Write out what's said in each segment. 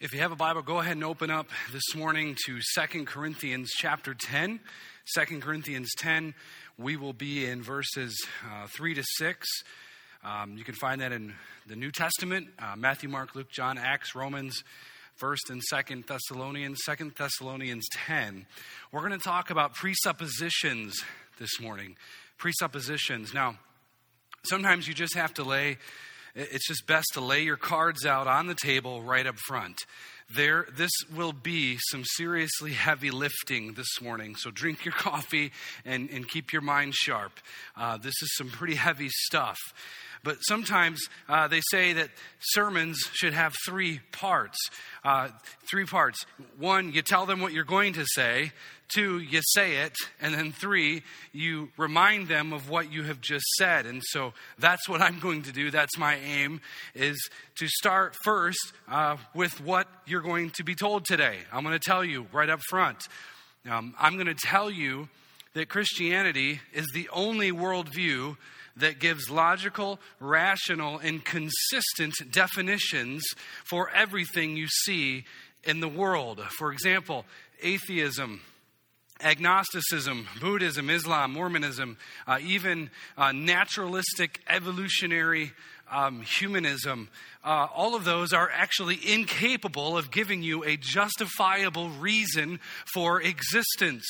If you have a Bible, go ahead and open up this morning to Second Corinthians chapter 10. 2 Corinthians 10, we will be in verses uh, 3 to 6. Um, you can find that in the New Testament uh, Matthew, Mark, Luke, John, Acts, Romans, 1st and 2nd Thessalonians, 2nd Thessalonians 10. We're going to talk about presuppositions this morning. Presuppositions. Now, sometimes you just have to lay it's just best to lay your cards out on the table right up front. There, this will be some seriously heavy lifting this morning. So drink your coffee and, and keep your mind sharp. Uh, this is some pretty heavy stuff. But sometimes uh, they say that sermons should have three parts. Uh, three parts. One, you tell them what you're going to say. Two, you say it. And then three, you remind them of what you have just said. And so that's what I'm going to do. That's my aim, is to start first uh, with what you're going to be told today. I'm going to tell you right up front. Um, I'm going to tell you that Christianity is the only worldview that gives logical, rational, and consistent definitions for everything you see in the world. For example, atheism agnosticism, Buddhism, Islam, Mormonism, uh, even uh, naturalistic evolutionary um, humanism, uh, all of those are actually incapable of giving you a justifiable reason for existence.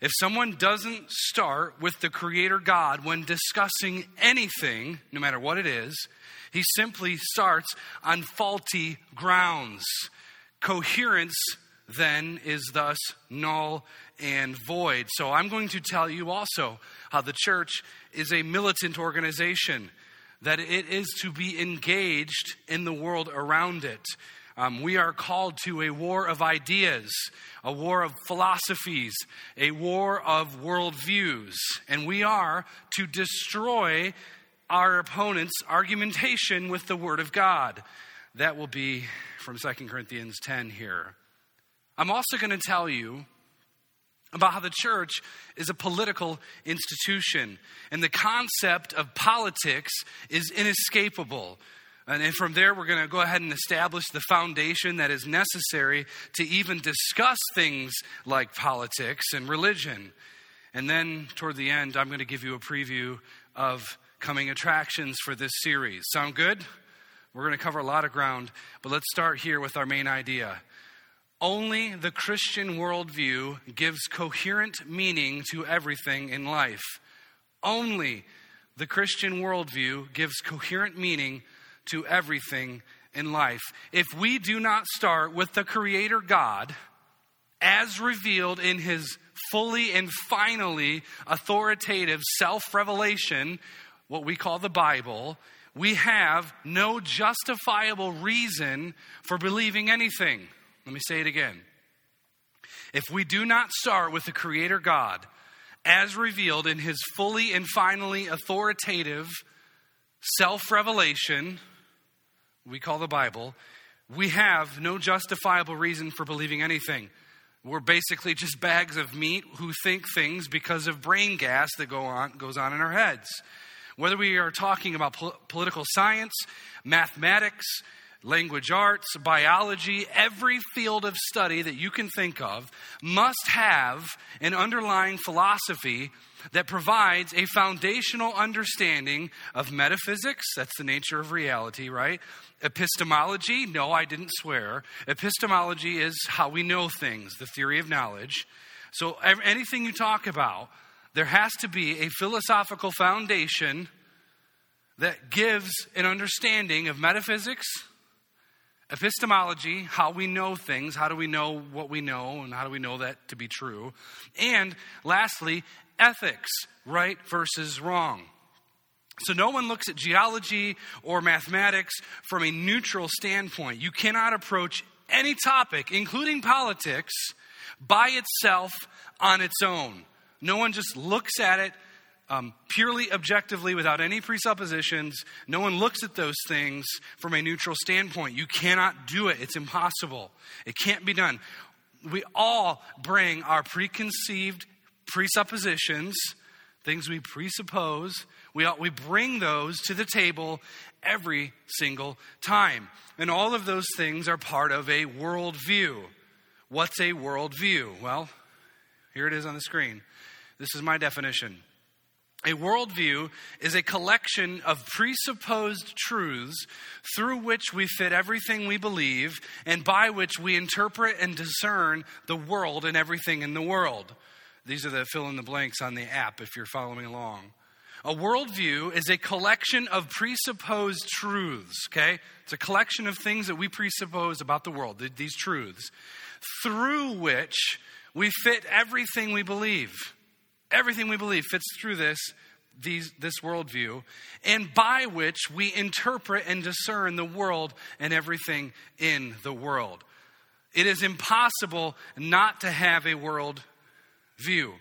If someone doesn't start with the Creator God when discussing anything, no matter what it is, he simply starts on faulty grounds. Coherence then is thus null and void. So I'm going to tell you also how the church is a militant organization, that it is to be engaged in the world around it. Um, we are called to a war of ideas, a war of philosophies, a war of worldviews, and we are to destroy our opponent's argumentation with the Word of God. That will be from 2 Corinthians 10 here. I'm also going to tell you about how the church is a political institution and the concept of politics is inescapable. And from there, we're going to go ahead and establish the foundation that is necessary to even discuss things like politics and religion. And then, toward the end, I'm going to give you a preview of coming attractions for this series. Sound good? We're going to cover a lot of ground, but let's start here with our main idea. Only the Christian worldview gives coherent meaning to everything in life. Only the Christian worldview gives coherent meaning to everything in life. If we do not start with the Creator God, as revealed in His fully and finally authoritative self revelation, what we call the Bible, we have no justifiable reason for believing anything. Let me say it again. If we do not start with the Creator God, as revealed in His fully and finally authoritative self revelation, we call the Bible, we have no justifiable reason for believing anything. We're basically just bags of meat who think things because of brain gas that go on, goes on in our heads. Whether we are talking about po- political science, mathematics, language arts, biology, every field of study that you can think of must have an underlying philosophy that provides a foundational understanding of metaphysics, that's the nature of reality, right? Epistemology, no, I didn't swear. Epistemology is how we know things, the theory of knowledge. So anything you talk about, there has to be a philosophical foundation that gives an understanding of metaphysics, epistemology, how we know things, how do we know what we know, and how do we know that to be true. And lastly, ethics, right versus wrong. So no one looks at geology or mathematics from a neutral standpoint. You cannot approach any topic, including politics, by itself on its own. No one just looks at it um, purely objectively without any presuppositions. No one looks at those things from a neutral standpoint. You cannot do it, it's impossible. It can't be done. We all bring our preconceived presuppositions, things we presuppose. We, we bring those to the table every single time. And all of those things are part of a worldview. What's a worldview? Well, here it is on the screen. This is my definition. A worldview is a collection of presupposed truths through which we fit everything we believe and by which we interpret and discern the world and everything in the world. These are the fill in the blanks on the app if you're following along. A worldview is a collection of presupposed truths, okay? It's a collection of things that we presuppose about the world, these truths, through which we fit everything we believe. Everything we believe fits through this, these, this worldview, and by which we interpret and discern the world and everything in the world. It is impossible not to have a world view.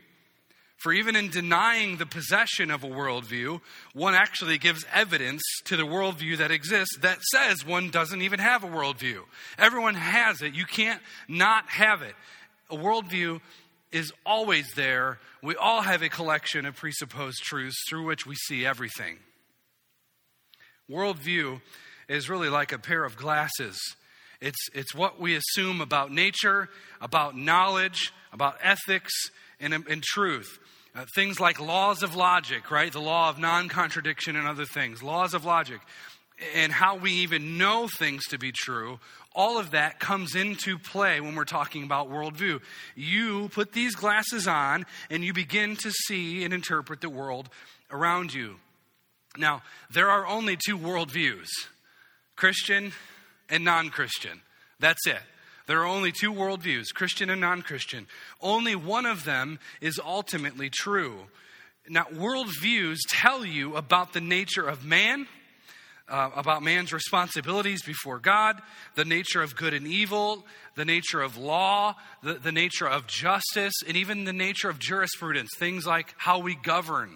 For even in denying the possession of a worldview, one actually gives evidence to the worldview that exists that says one doesn't even have a worldview. Everyone has it. You can't not have it. A worldview is always there. We all have a collection of presupposed truths through which we see everything. Worldview is really like a pair of glasses. It's, it's what we assume about nature, about knowledge, about ethics, and, and truth. Uh, things like laws of logic, right? The law of non contradiction and other things, laws of logic, and how we even know things to be true, all of that comes into play when we're talking about worldview. You put these glasses on and you begin to see and interpret the world around you. Now, there are only two worldviews Christian and non Christian. That's it. There are only two worldviews Christian and non Christian. Only one of them is ultimately true. Now, worldviews tell you about the nature of man, uh, about man's responsibilities before God, the nature of good and evil, the nature of law, the, the nature of justice, and even the nature of jurisprudence, things like how we govern.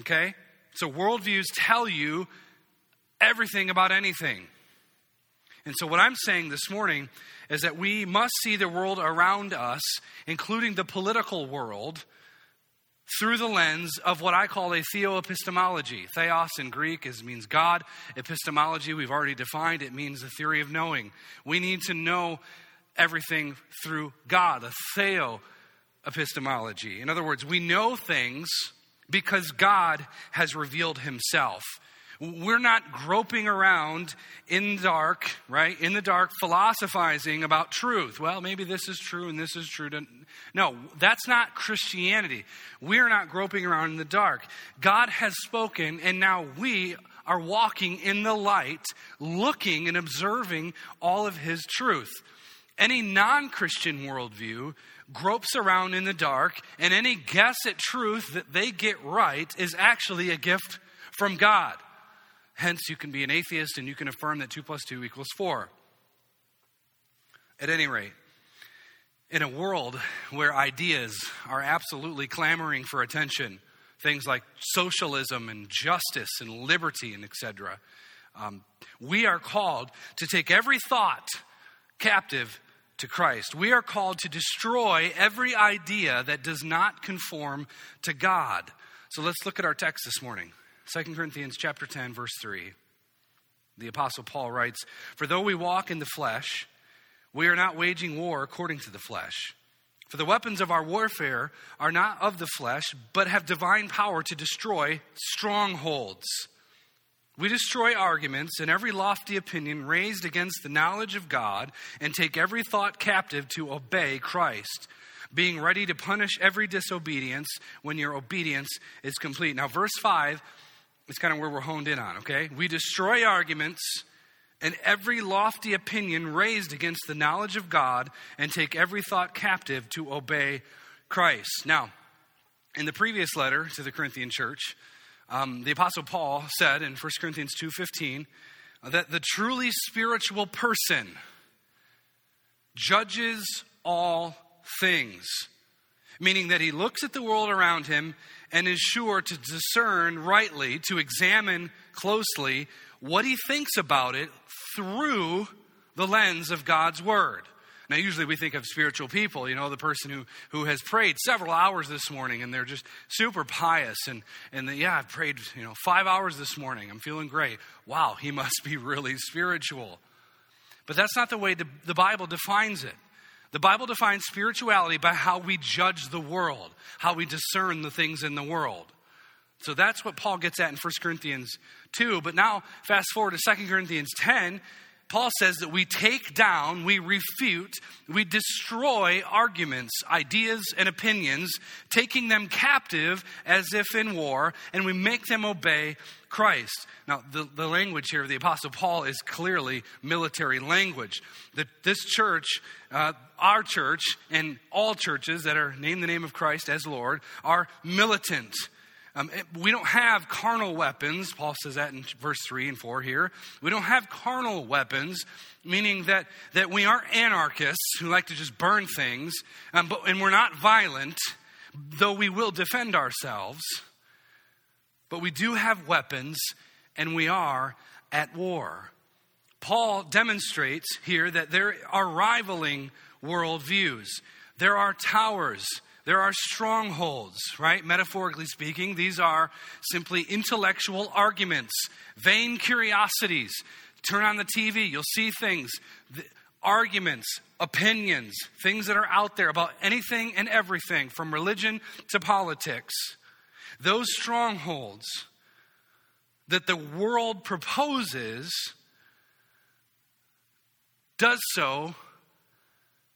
Okay? So, worldviews tell you everything about anything. And so, what I'm saying this morning is that we must see the world around us, including the political world, through the lens of what I call a theoepistemology. Theos in Greek is, means God. Epistemology, we've already defined, it means the theory of knowing. We need to know everything through God, a theo epistemology. In other words, we know things because God has revealed himself. We're not groping around in the dark, right? In the dark, philosophizing about truth. Well, maybe this is true and this is true. No, that's not Christianity. We're not groping around in the dark. God has spoken, and now we are walking in the light, looking and observing all of His truth. Any non Christian worldview gropes around in the dark, and any guess at truth that they get right is actually a gift from God. Hence, you can be an atheist and you can affirm that 2 plus 2 equals 4. At any rate, in a world where ideas are absolutely clamoring for attention, things like socialism and justice and liberty and etc., um, we are called to take every thought captive to Christ. We are called to destroy every idea that does not conform to God. So let's look at our text this morning. 2 Corinthians chapter 10 verse 3. The apostle Paul writes, "For though we walk in the flesh, we are not waging war according to the flesh. For the weapons of our warfare are not of the flesh, but have divine power to destroy strongholds." We destroy arguments and every lofty opinion raised against the knowledge of God and take every thought captive to obey Christ, being ready to punish every disobedience when your obedience is complete. Now, verse 5 it's kind of where we're honed in on, okay? We destroy arguments and every lofty opinion raised against the knowledge of God and take every thought captive to obey Christ. Now, in the previous letter to the Corinthian church, um, the Apostle Paul said in 1 Corinthians 2.15 that the truly spiritual person judges all things, meaning that he looks at the world around him and is sure to discern rightly, to examine closely what he thinks about it through the lens of God's Word. Now, usually we think of spiritual people, you know, the person who, who has prayed several hours this morning and they're just super pious. And, and the, yeah, I've prayed, you know, five hours this morning. I'm feeling great. Wow, he must be really spiritual. But that's not the way the, the Bible defines it. The Bible defines spirituality by how we judge the world, how we discern the things in the world. So that's what Paul gets at in 1 Corinthians 2. But now, fast forward to 2 Corinthians 10, Paul says that we take down, we refute, we destroy arguments, ideas, and opinions, taking them captive as if in war, and we make them obey Christ. Now, the, the language here of the Apostle Paul is clearly military language. That this church, uh, our church, and all churches that are named the name of Christ as Lord, are militant. Um, it, we don't have carnal weapons. Paul says that in verse 3 and 4 here. We don't have carnal weapons, meaning that, that we aren't anarchists who like to just burn things, um, but, and we're not violent, though we will defend ourselves. But we do have weapons, and we are at war. Paul demonstrates here that there are rivaling worldviews. There are towers there are strongholds, right? Metaphorically speaking, these are simply intellectual arguments, vain curiosities. Turn on the TV, you'll see things, arguments, opinions, things that are out there about anything and everything, from religion to politics. Those strongholds that the world proposes does so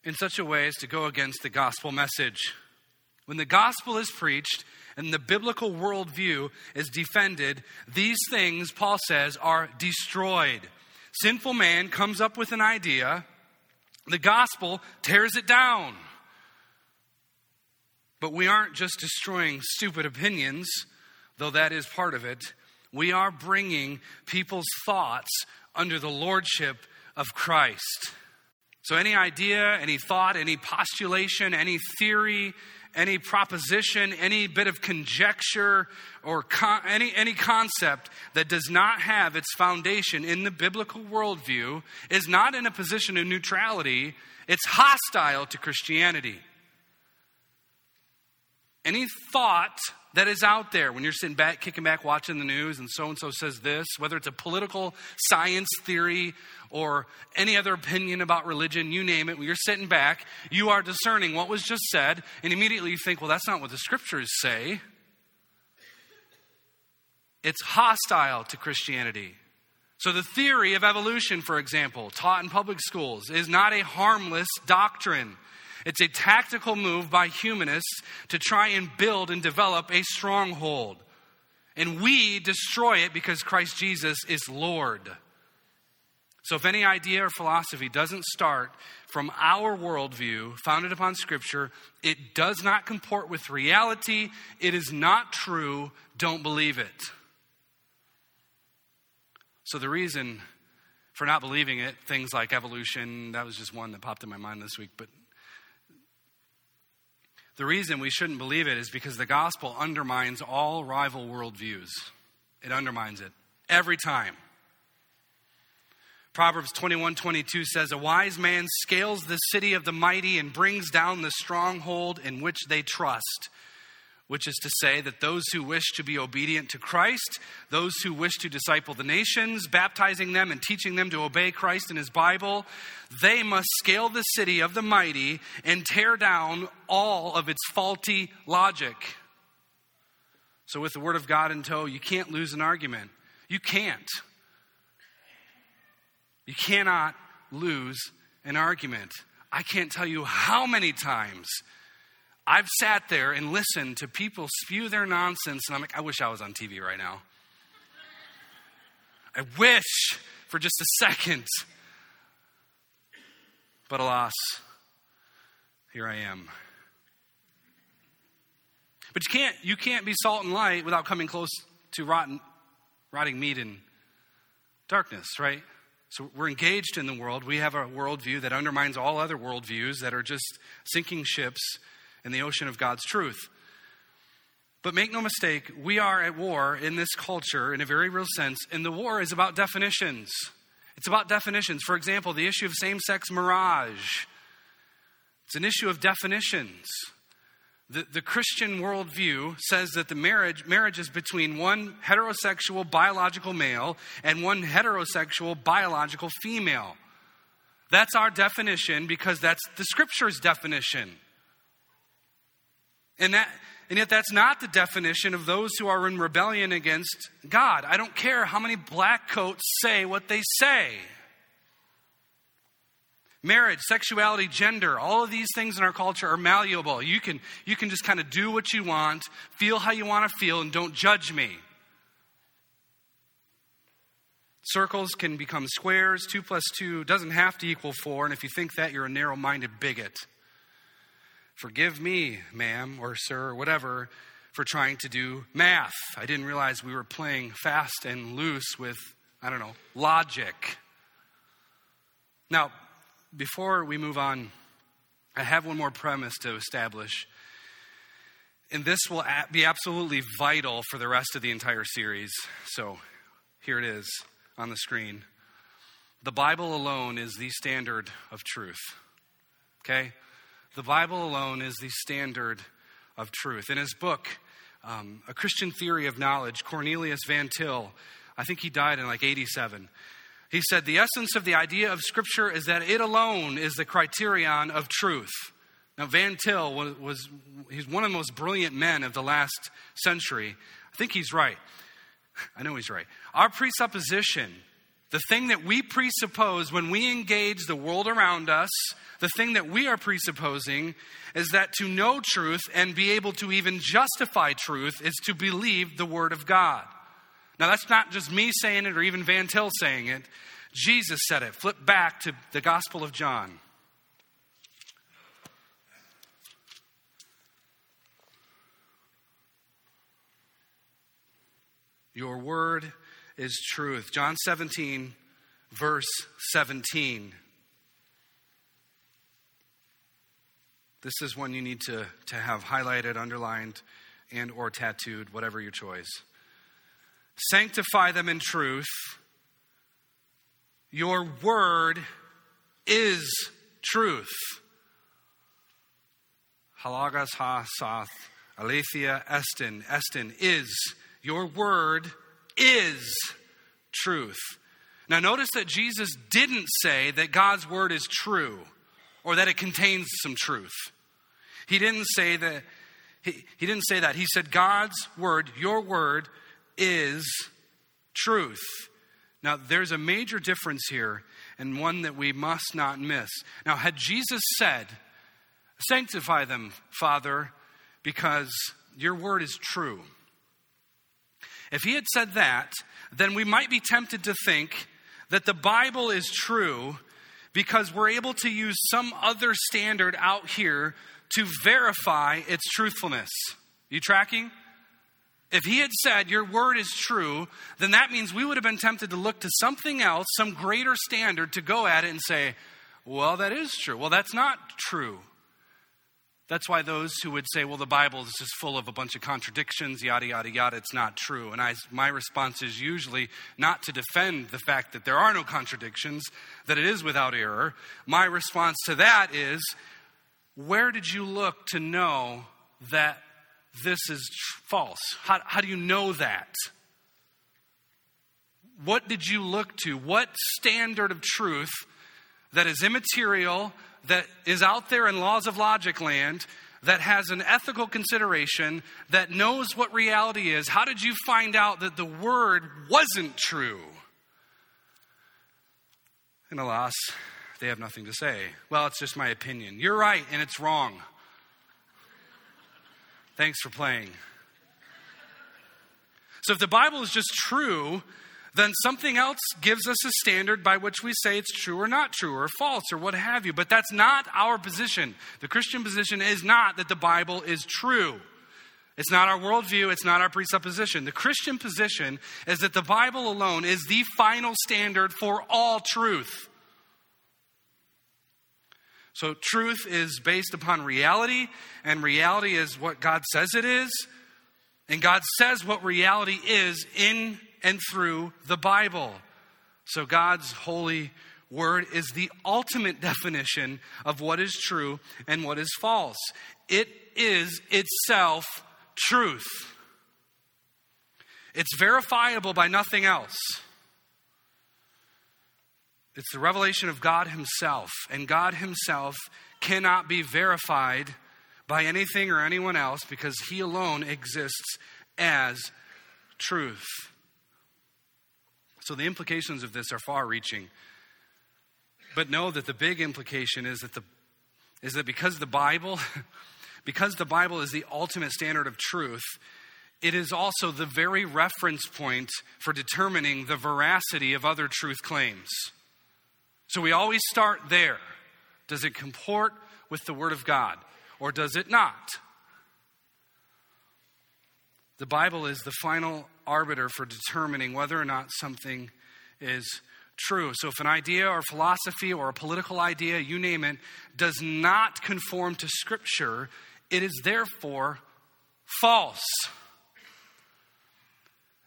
in such a way as to go against the gospel message. When the gospel is preached and the biblical worldview is defended, these things, Paul says, are destroyed. Sinful man comes up with an idea, the gospel tears it down. But we aren't just destroying stupid opinions, though that is part of it. We are bringing people's thoughts under the lordship of Christ. So, any idea, any thought, any postulation, any theory, any proposition, any bit of conjecture, or con- any, any concept that does not have its foundation in the biblical worldview is not in a position of neutrality, it's hostile to Christianity. Any thought that is out there when you're sitting back, kicking back, watching the news, and so and so says this, whether it's a political science theory or any other opinion about religion, you name it, when you're sitting back, you are discerning what was just said, and immediately you think, well, that's not what the scriptures say. It's hostile to Christianity. So, the theory of evolution, for example, taught in public schools, is not a harmless doctrine. It's a tactical move by humanists to try and build and develop a stronghold. And we destroy it because Christ Jesus is Lord. So, if any idea or philosophy doesn't start from our worldview, founded upon Scripture, it does not comport with reality, it is not true, don't believe it. So, the reason for not believing it, things like evolution, that was just one that popped in my mind this week, but the reason we shouldn't believe it is because the gospel undermines all rival worldviews. It undermines it every time. Proverbs 21 22 says, A wise man scales the city of the mighty and brings down the stronghold in which they trust which is to say that those who wish to be obedient to Christ, those who wish to disciple the nations, baptizing them and teaching them to obey Christ and his Bible, they must scale the city of the mighty and tear down all of its faulty logic. So, with the Word of God in tow, you can't lose an argument. You can't. You cannot lose an argument. I can't tell you how many times I've sat there and listened to people spew their nonsense, and I'm like, I wish I was on TV right now. I wish for just a second. But alas, here I am. But you can't, you can't be salt and light without coming close to rotten, rotting meat and darkness, right? So we're engaged in the world. We have a worldview that undermines all other worldviews that are just sinking ships in the ocean of God's truth. But make no mistake, we are at war in this culture in a very real sense, and the war is about definitions. It's about definitions. For example, the issue of same sex mirage, it's an issue of definitions. The, the Christian worldview says that the marriage, marriage is between one heterosexual biological male and one heterosexual biological female. That's our definition because that's the scripture's definition. And, that, and yet, that's not the definition of those who are in rebellion against God. I don't care how many black coats say what they say. Marriage, sexuality, gender, all of these things in our culture are malleable. You can, you can just kind of do what you want, feel how you want to feel, and don't judge me. Circles can become squares. Two plus two doesn't have to equal four, and if you think that, you're a narrow minded bigot. Forgive me, ma'am or sir, or whatever, for trying to do math. I didn't realize we were playing fast and loose with, I don't know, logic. Now, before we move on, I have one more premise to establish. And this will be absolutely vital for the rest of the entire series. So here it is on the screen. The Bible alone is the standard of truth. Okay? The Bible alone is the standard of truth. In his book, um, A Christian Theory of Knowledge, Cornelius Van Til, I think he died in like 87. He said, The essence of the idea of Scripture is that it alone is the criterion of truth. Now, Van Til was, was he's one of the most brilliant men of the last century. I think he's right. I know he's right. Our presupposition, the thing that we presuppose when we engage the world around us, the thing that we are presupposing is that to know truth and be able to even justify truth is to believe the Word of God. Now, that's not just me saying it or even Van Til saying it. Jesus said it. Flip back to the Gospel of John. Your word is truth. John 17, verse 17. This is one you need to, to have highlighted, underlined, and or tattooed, whatever your choice. Sanctify them in truth. Your word is truth. Halagas ha sath, aletheia estin. Estin is. Your word is truth. Now, notice that Jesus didn't say that God's word is true or that it contains some truth. He didn't say that. He, he didn't say that. He said, God's word, your word, is truth. Now, there's a major difference here, and one that we must not miss. Now, had Jesus said, Sanctify them, Father, because your word is true. If he had said that, then we might be tempted to think that the Bible is true because we're able to use some other standard out here to verify its truthfulness. You tracking? If he had said, Your word is true, then that means we would have been tempted to look to something else, some greater standard, to go at it and say, Well, that is true. Well, that's not true. That's why those who would say, well, the Bible is just full of a bunch of contradictions, yada, yada, yada, it's not true. And I, my response is usually not to defend the fact that there are no contradictions, that it is without error. My response to that is, where did you look to know that this is tr- false? How, how do you know that? What did you look to? What standard of truth that is immaterial, that is out there in laws of logic land, that has an ethical consideration, that knows what reality is? How did you find out that the word wasn't true? And alas, they have nothing to say. Well, it's just my opinion. You're right, and it's wrong. Thanks for playing. So, if the Bible is just true, then something else gives us a standard by which we say it's true or not true or false or what have you. But that's not our position. The Christian position is not that the Bible is true. It's not our worldview, it's not our presupposition. The Christian position is that the Bible alone is the final standard for all truth. So, truth is based upon reality, and reality is what God says it is. And God says what reality is in and through the Bible. So, God's holy word is the ultimate definition of what is true and what is false. It is itself truth. It's verifiable by nothing else. It's the revelation of God Himself, and God Himself cannot be verified by anything or anyone else because He alone exists as truth. So the implications of this are far reaching. But know that the big implication is that the is that because the Bible because the Bible is the ultimate standard of truth, it is also the very reference point for determining the veracity of other truth claims. So we always start there. Does it comport with the Word of God or does it not? The Bible is the final arbiter for determining whether or not something is true. So if an idea or philosophy or a political idea, you name it, does not conform to Scripture, it is therefore false.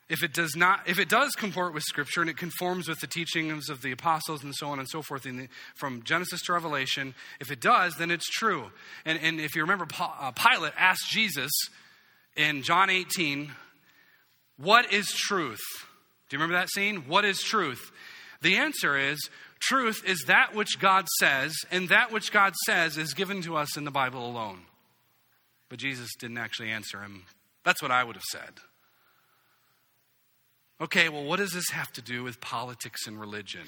If it does not, if it does comport with Scripture and it conforms with the teachings of the apostles and so on and so forth the, from Genesis to Revelation, if it does, then it's true. And, and if you remember, uh, Pilate asked Jesus in John 18, What is truth? Do you remember that scene? What is truth? The answer is truth is that which God says, and that which God says is given to us in the Bible alone. But Jesus didn't actually answer him. That's what I would have said. Okay, well, what does this have to do with politics and religion?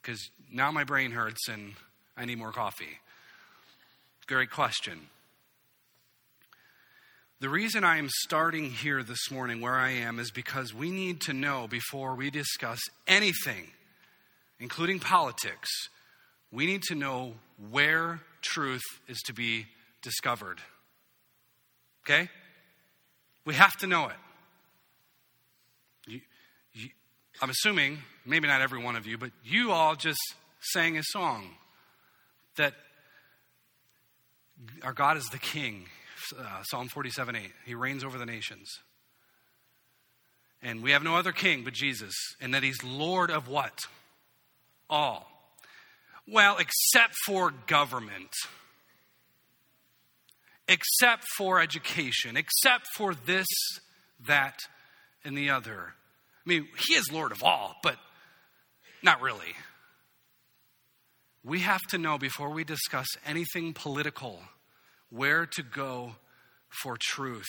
Because now my brain hurts and I need more coffee. Great question. The reason I am starting here this morning where I am is because we need to know before we discuss anything, including politics, we need to know where truth is to be discovered. Okay? We have to know it. You, you, I'm assuming, maybe not every one of you, but you all just sang a song that our God is the King. Uh, Psalm 47 8. He reigns over the nations. And we have no other king but Jesus, and that he's Lord of what? All. Well, except for government except for education, except for this, that, and the other. I mean, He is Lord of all, but not really. We have to know before we discuss anything political where to go for truth.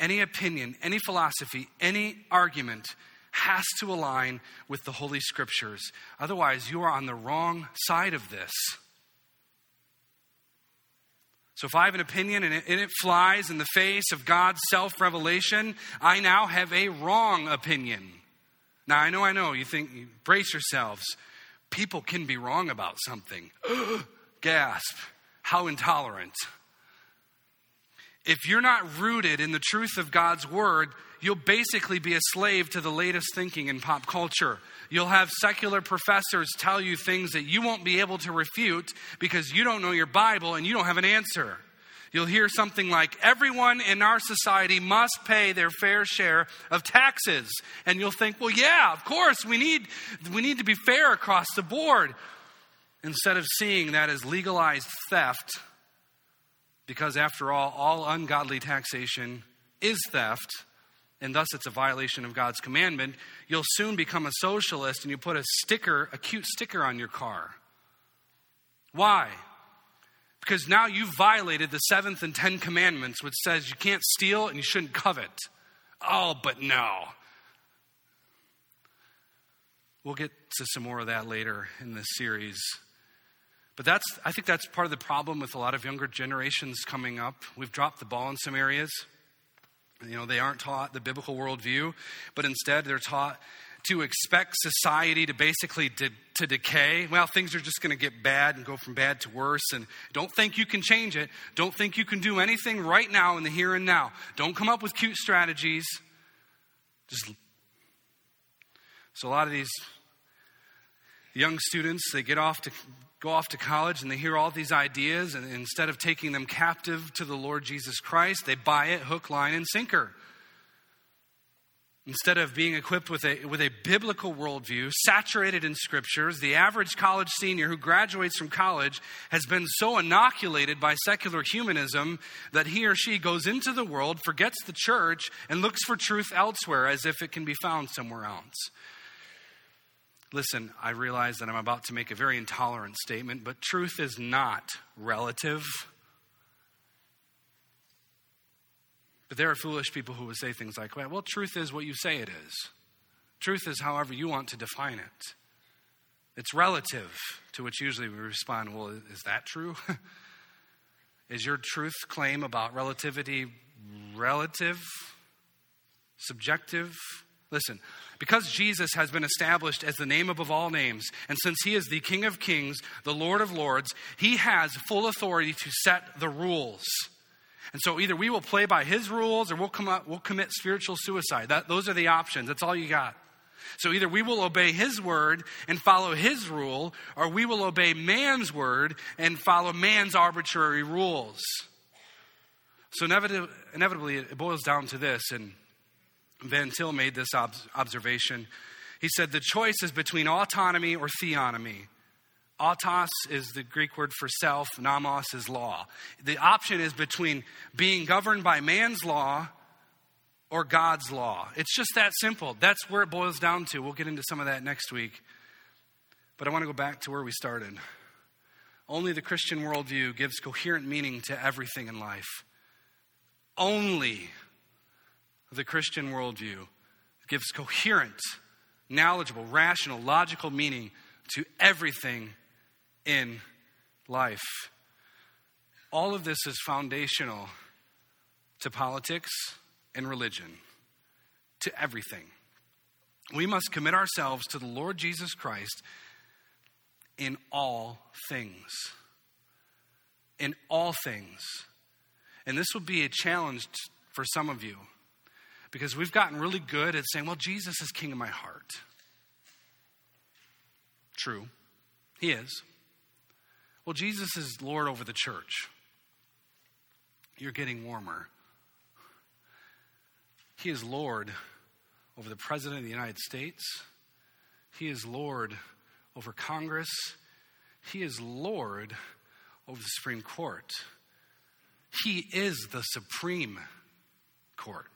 Any opinion, any philosophy, any argument has to align with the Holy Scriptures. Otherwise, you are on the wrong side of this. So if I have an opinion and it, flies in the face of God's self revelation, I now have a wrong opinion. Now, I know, I know, you think, brace yourselves. People can be wrong about something. Gasp. How intolerant. If you're not rooted in the truth of God's word, you'll basically be a slave to the latest thinking in pop culture. You'll have secular professors tell you things that you won't be able to refute because you don't know your Bible and you don't have an answer. You'll hear something like, everyone in our society must pay their fair share of taxes. And you'll think, well, yeah, of course, we need, we need to be fair across the board. Instead of seeing that as legalized theft, because after all, all ungodly taxation is theft and thus it's a violation of God's commandment, you'll soon become a socialist and you put a sticker, a cute sticker on your car. Why? Because now you've violated the seventh and ten commandments, which says you can't steal and you shouldn't covet. Oh, but no. We'll get to some more of that later in this series. But that's, I think that's part of the problem with a lot of younger generations coming up. We've dropped the ball in some areas. You know, they aren't taught the biblical worldview, but instead they're taught to expect society to basically de- to decay. Well, things are just going to get bad and go from bad to worse. And don't think you can change it. Don't think you can do anything right now in the here and now. Don't come up with cute strategies. Just so a lot of these young students they get off to go off to college and they hear all these ideas, and instead of taking them captive to the Lord Jesus Christ, they buy it hook, line, and sinker. Instead of being equipped with a, with a biblical worldview, saturated in scriptures, the average college senior who graduates from college has been so inoculated by secular humanism that he or she goes into the world, forgets the church, and looks for truth elsewhere as if it can be found somewhere else. Listen, I realize that I'm about to make a very intolerant statement, but truth is not relative. But there are foolish people who would say things like, well, truth is what you say it is. Truth is however you want to define it. It's relative, to which usually we respond, well, is that true? is your truth claim about relativity relative, subjective? Listen, because Jesus has been established as the name above all names, and since he is the King of kings, the Lord of lords, he has full authority to set the rules. And so either we will play by his rules or we'll, come up, we'll commit spiritual suicide. That, those are the options. That's all you got. So either we will obey his word and follow his rule, or we will obey man's word and follow man's arbitrary rules. So inevitably, it boils down to this, and Van Til made this observation. He said the choice is between autonomy or theonomy. Autos is the Greek word for self, nomos is law. The option is between being governed by man's law or God's law. It's just that simple. That's where it boils down to. We'll get into some of that next week. But I want to go back to where we started. Only the Christian worldview gives coherent meaning to everything in life. Only the Christian worldview gives coherent, knowledgeable, rational, logical meaning to everything in life. All of this is foundational to politics and religion, to everything. We must commit ourselves to the Lord Jesus Christ in all things. In all things. And this will be a challenge for some of you because we've gotten really good at saying, well, Jesus is king of my heart. True, he is. Well, Jesus is Lord over the church. You're getting warmer. He is Lord over the President of the United States. He is Lord over Congress. He is Lord over the Supreme Court. He is the Supreme Court.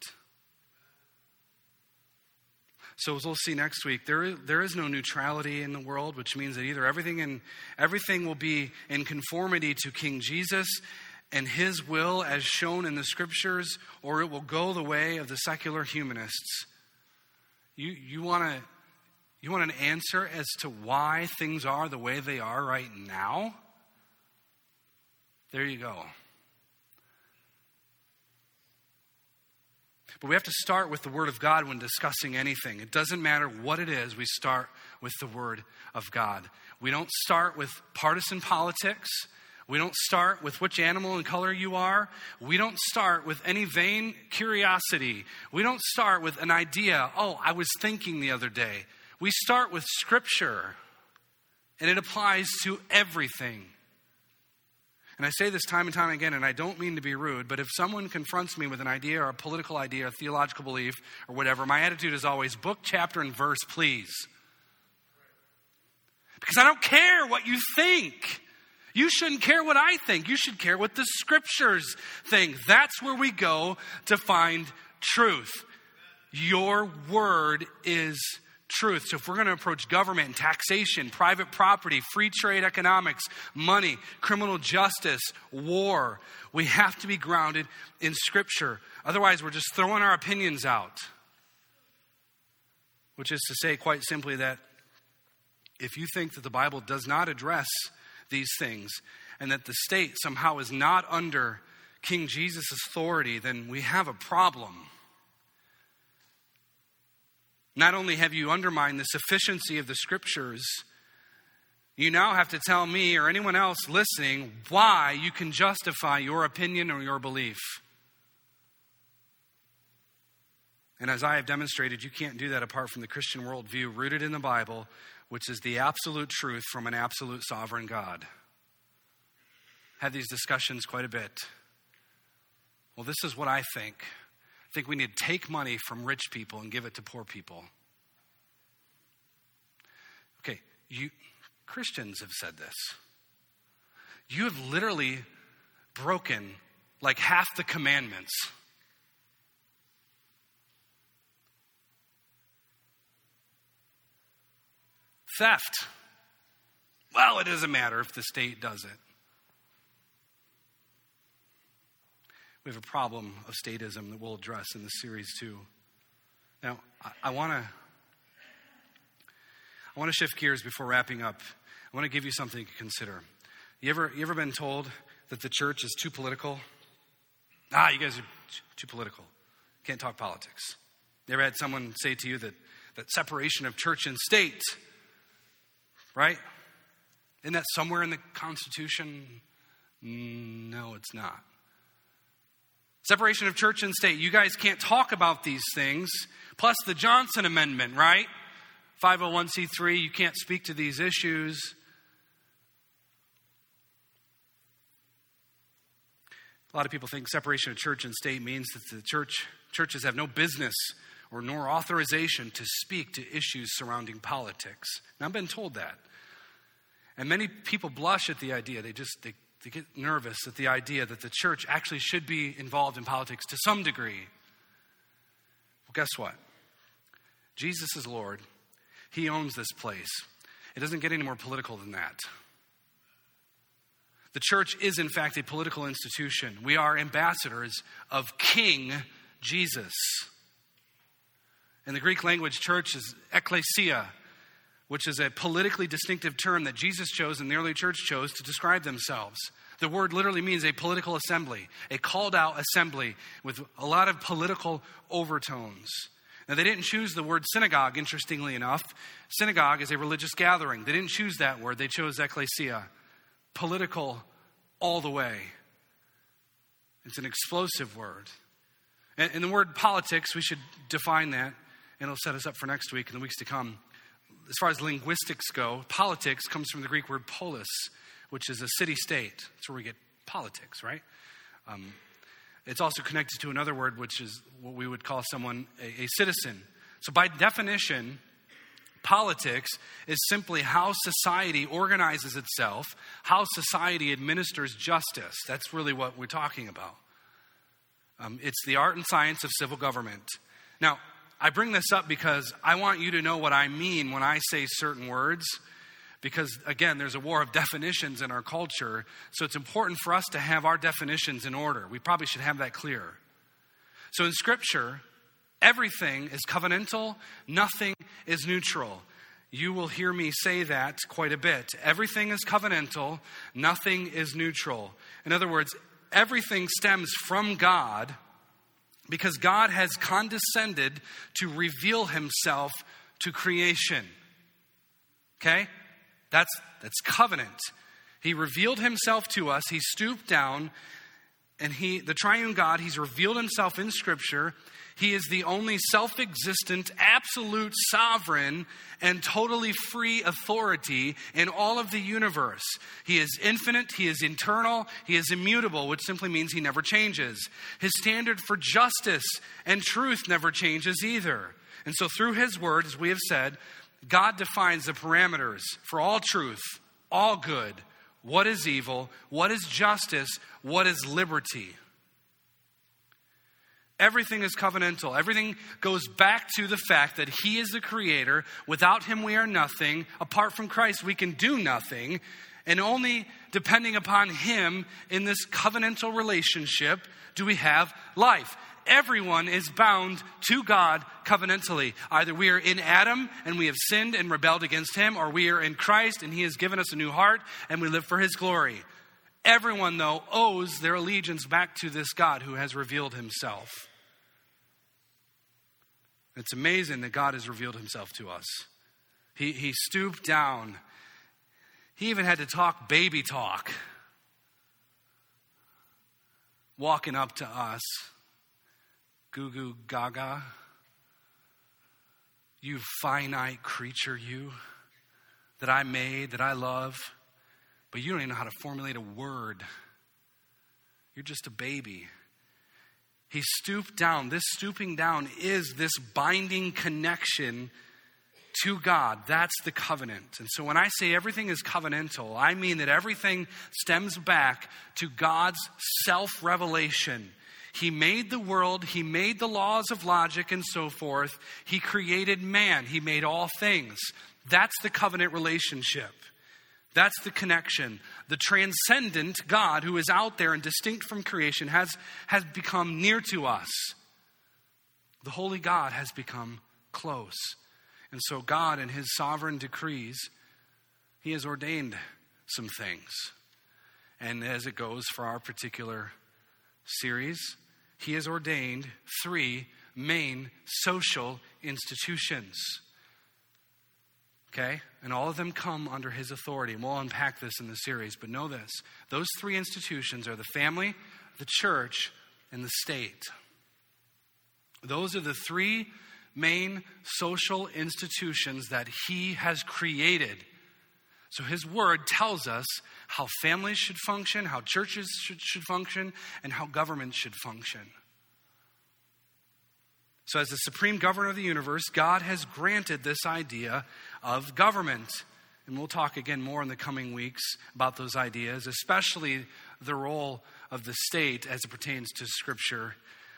So as we'll see next week, there is, there is no neutrality in the world, which means that either everything and everything will be in conformity to King Jesus and his will as shown in the scriptures, or it will go the way of the secular humanists. You, you want to you want an answer as to why things are the way they are right now? There you go. But we have to start with the Word of God when discussing anything. It doesn't matter what it is, we start with the Word of God. We don't start with partisan politics. We don't start with which animal and color you are. We don't start with any vain curiosity. We don't start with an idea, oh, I was thinking the other day. We start with Scripture, and it applies to everything. And I say this time and time again, and I don't mean to be rude, but if someone confronts me with an idea or a political idea, a theological belief, or whatever, my attitude is always book, chapter, and verse, please. Because I don't care what you think. You shouldn't care what I think. You should care what the scriptures think. That's where we go to find truth. Your word is truth. So, if we're going to approach government and taxation, private property, free trade economics, money, criminal justice, war, we have to be grounded in Scripture. Otherwise, we're just throwing our opinions out. Which is to say, quite simply, that if you think that the Bible does not address these things and that the state somehow is not under King Jesus' authority, then we have a problem. Not only have you undermined the sufficiency of the scriptures, you now have to tell me or anyone else listening why you can justify your opinion or your belief. And as I have demonstrated, you can't do that apart from the Christian worldview rooted in the Bible, which is the absolute truth from an absolute sovereign God. Had these discussions quite a bit. Well, this is what I think. Think we need to take money from rich people and give it to poor people. Okay, you Christians have said this. You have literally broken like half the commandments. Theft. Well, it doesn't matter if the state does it. We have a problem of statism that we'll address in this series too. Now, I want to I want to shift gears before wrapping up. I want to give you something to consider. You ever you ever been told that the church is too political? Ah, you guys are too political. Can't talk politics. You ever had someone say to you that that separation of church and state, right? Isn't that somewhere in the Constitution? No, it's not. Separation of church and state. You guys can't talk about these things. Plus the Johnson Amendment, right? 501c3, you can't speak to these issues. A lot of people think separation of church and state means that the church churches have no business or nor authorization to speak to issues surrounding politics. Now, I've been told that. And many people blush at the idea. They just they, they get nervous at the idea that the church actually should be involved in politics to some degree. Well, guess what? Jesus is Lord. He owns this place. It doesn't get any more political than that. The church is, in fact, a political institution. We are ambassadors of King Jesus. In the Greek language, church is ecclesia, which is a politically distinctive term that Jesus chose and the early church chose to describe themselves. The word literally means a political assembly, a called out assembly with a lot of political overtones. Now, they didn't choose the word synagogue, interestingly enough. Synagogue is a religious gathering. They didn't choose that word, they chose ecclesia, political all the way. It's an explosive word. And, the word politics, we should define that, and it'll set us up for next week and the weeks to come as far as linguistics go, politics comes from the Greek word polis, which is a city state. That's where we get politics, right? Um, it's also connected to another word, which is what we would call someone a, a citizen. So, by definition, politics is simply how society organizes itself, how society administers justice. That's really what we're talking about. Um, it's the art and science of civil government. Now, I bring this up because I want you to know what I mean when I say certain words. Because again, there's a war of definitions in our culture. So it's important for us to have our definitions in order. We probably should have that clear. So in Scripture, everything is covenantal, nothing is neutral. You will hear me say that quite a bit. Everything is covenantal, nothing is neutral. In other words, everything stems from God because God has condescended to reveal himself to creation. Okay? That's, that's covenant. He revealed himself to us. He stooped down and he, the triune God, he's revealed himself in Scripture. He is the only self existent, absolute sovereign, and totally free authority in all of the universe. He is infinite, he is eternal, he is immutable, which simply means he never changes. His standard for justice and truth never changes either. And so, through his word, as we have said, God defines the parameters for all truth, all good, what is evil, what is justice, what is liberty. Everything is covenantal. Everything goes back to the fact that He is the Creator. Without Him, we are nothing. Apart from Christ, we can do nothing. And only depending upon Him in this covenantal relationship do we have life everyone is bound to God covenantally. Either we are in Adam and we have sinned and rebelled against him, or we are in Christ and he has given us a new heart and we live for his glory. Everyone, though, owes their allegiance back to this God who has revealed himself. It's amazing that God has revealed himself to us. He, he stooped down. He even had to talk baby talk, walking up to us goo goo gaga. You finite creature, you that I made, that I love, but you don't even know how to formulate a word. You're just a baby. He stooped down. This stooping down is this binding connection to God. That's the covenant. And so when I say everything is covenantal, I mean that everything stems back to God's self revelation. He made the world, He made the laws of logic and so forth. He created man, He made all things. That's the covenant relationship. That's the connection. The transcendent God who is out there and distinct from creation has, has become near to us. The holy God has become close. And so, God, in His sovereign decrees, He has ordained some things. And as it goes for our particular series, He has ordained three main social institutions. Okay? And all of them come under his authority. And we'll unpack this in the series, but know this those three institutions are the family, the church, and the state. Those are the three main social institutions that he has created. So his word tells us how families should function, how churches should, should function, and how governments should function. So, as the supreme governor of the universe, God has granted this idea of government. And we'll talk again more in the coming weeks about those ideas, especially the role of the state as it pertains to Scripture.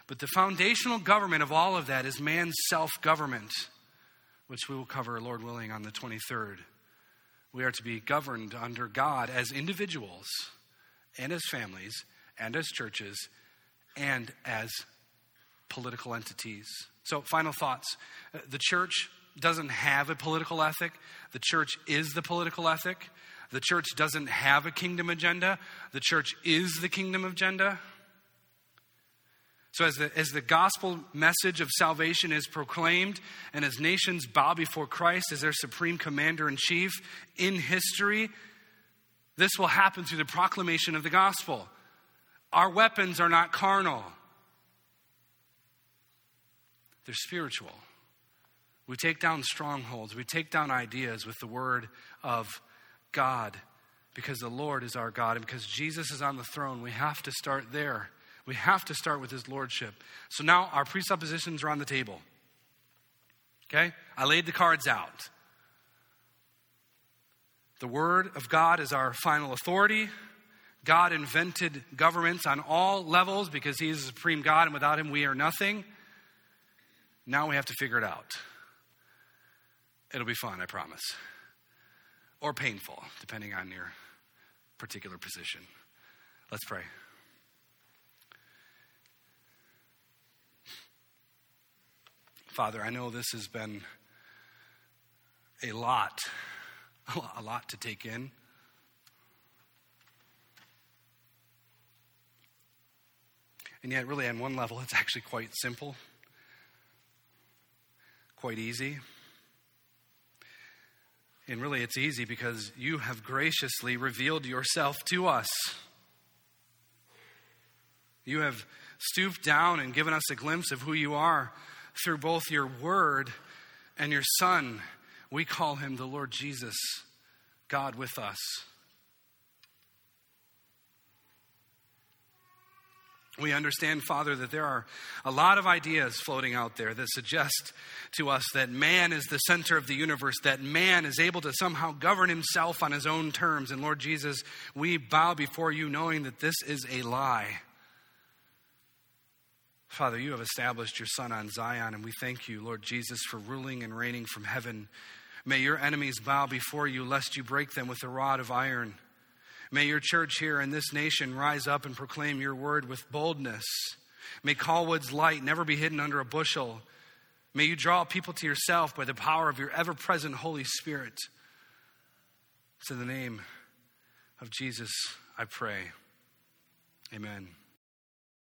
But the foundational government of all of that is man's self government, which we will cover, Lord willing, on the 23rd. We are to be governed under God as individuals and as families and as churches and as political entities. So, final thoughts. Uh, the church doesn't have a political ethic, the church is the political ethic. The church doesn't have a kingdom agenda, the church is the kingdom agenda. So, as the, as the gospel message of salvation is proclaimed, and as nations bow before Christ as their supreme commander in chief in history, this will happen through the proclamation of the gospel. Our weapons are not carnal, they're spiritual. We take down strongholds, we take down ideas with the word of God because the Lord is our God and because Jesus is on the throne. We have to start there. We have to start with his lordship. So now our presuppositions are on the table. Okay? I laid the cards out. The Word of God is our final authority. God invented governments on all levels because He is the supreme God, and without Him, we are nothing. Now we have to figure it out. It'll be fun, I promise. Or painful, depending on your particular position. Let's pray. Father, I know this has been a lot, a lot to take in. And yet, really, on one level, it's actually quite simple, quite easy. And really, it's easy because you have graciously revealed yourself to us. You have stooped down and given us a glimpse of who you are through both your word and your Son. We call him the Lord Jesus, God with us. We understand, Father, that there are a lot of ideas floating out there that suggest to us that man is the center of the universe, that man is able to somehow govern himself on his own terms. And Lord Jesus, we bow before you knowing that this is a lie. Father, you have established your Son on Zion, and we thank you, Lord Jesus, for ruling and reigning from heaven. May your enemies bow before you, lest you break them with a rod of iron. May your church here in this nation rise up and proclaim your word with boldness. May Colwood's light never be hidden under a bushel. May you draw people to yourself by the power of your ever present Holy Spirit. It's in the name of Jesus I pray. Amen.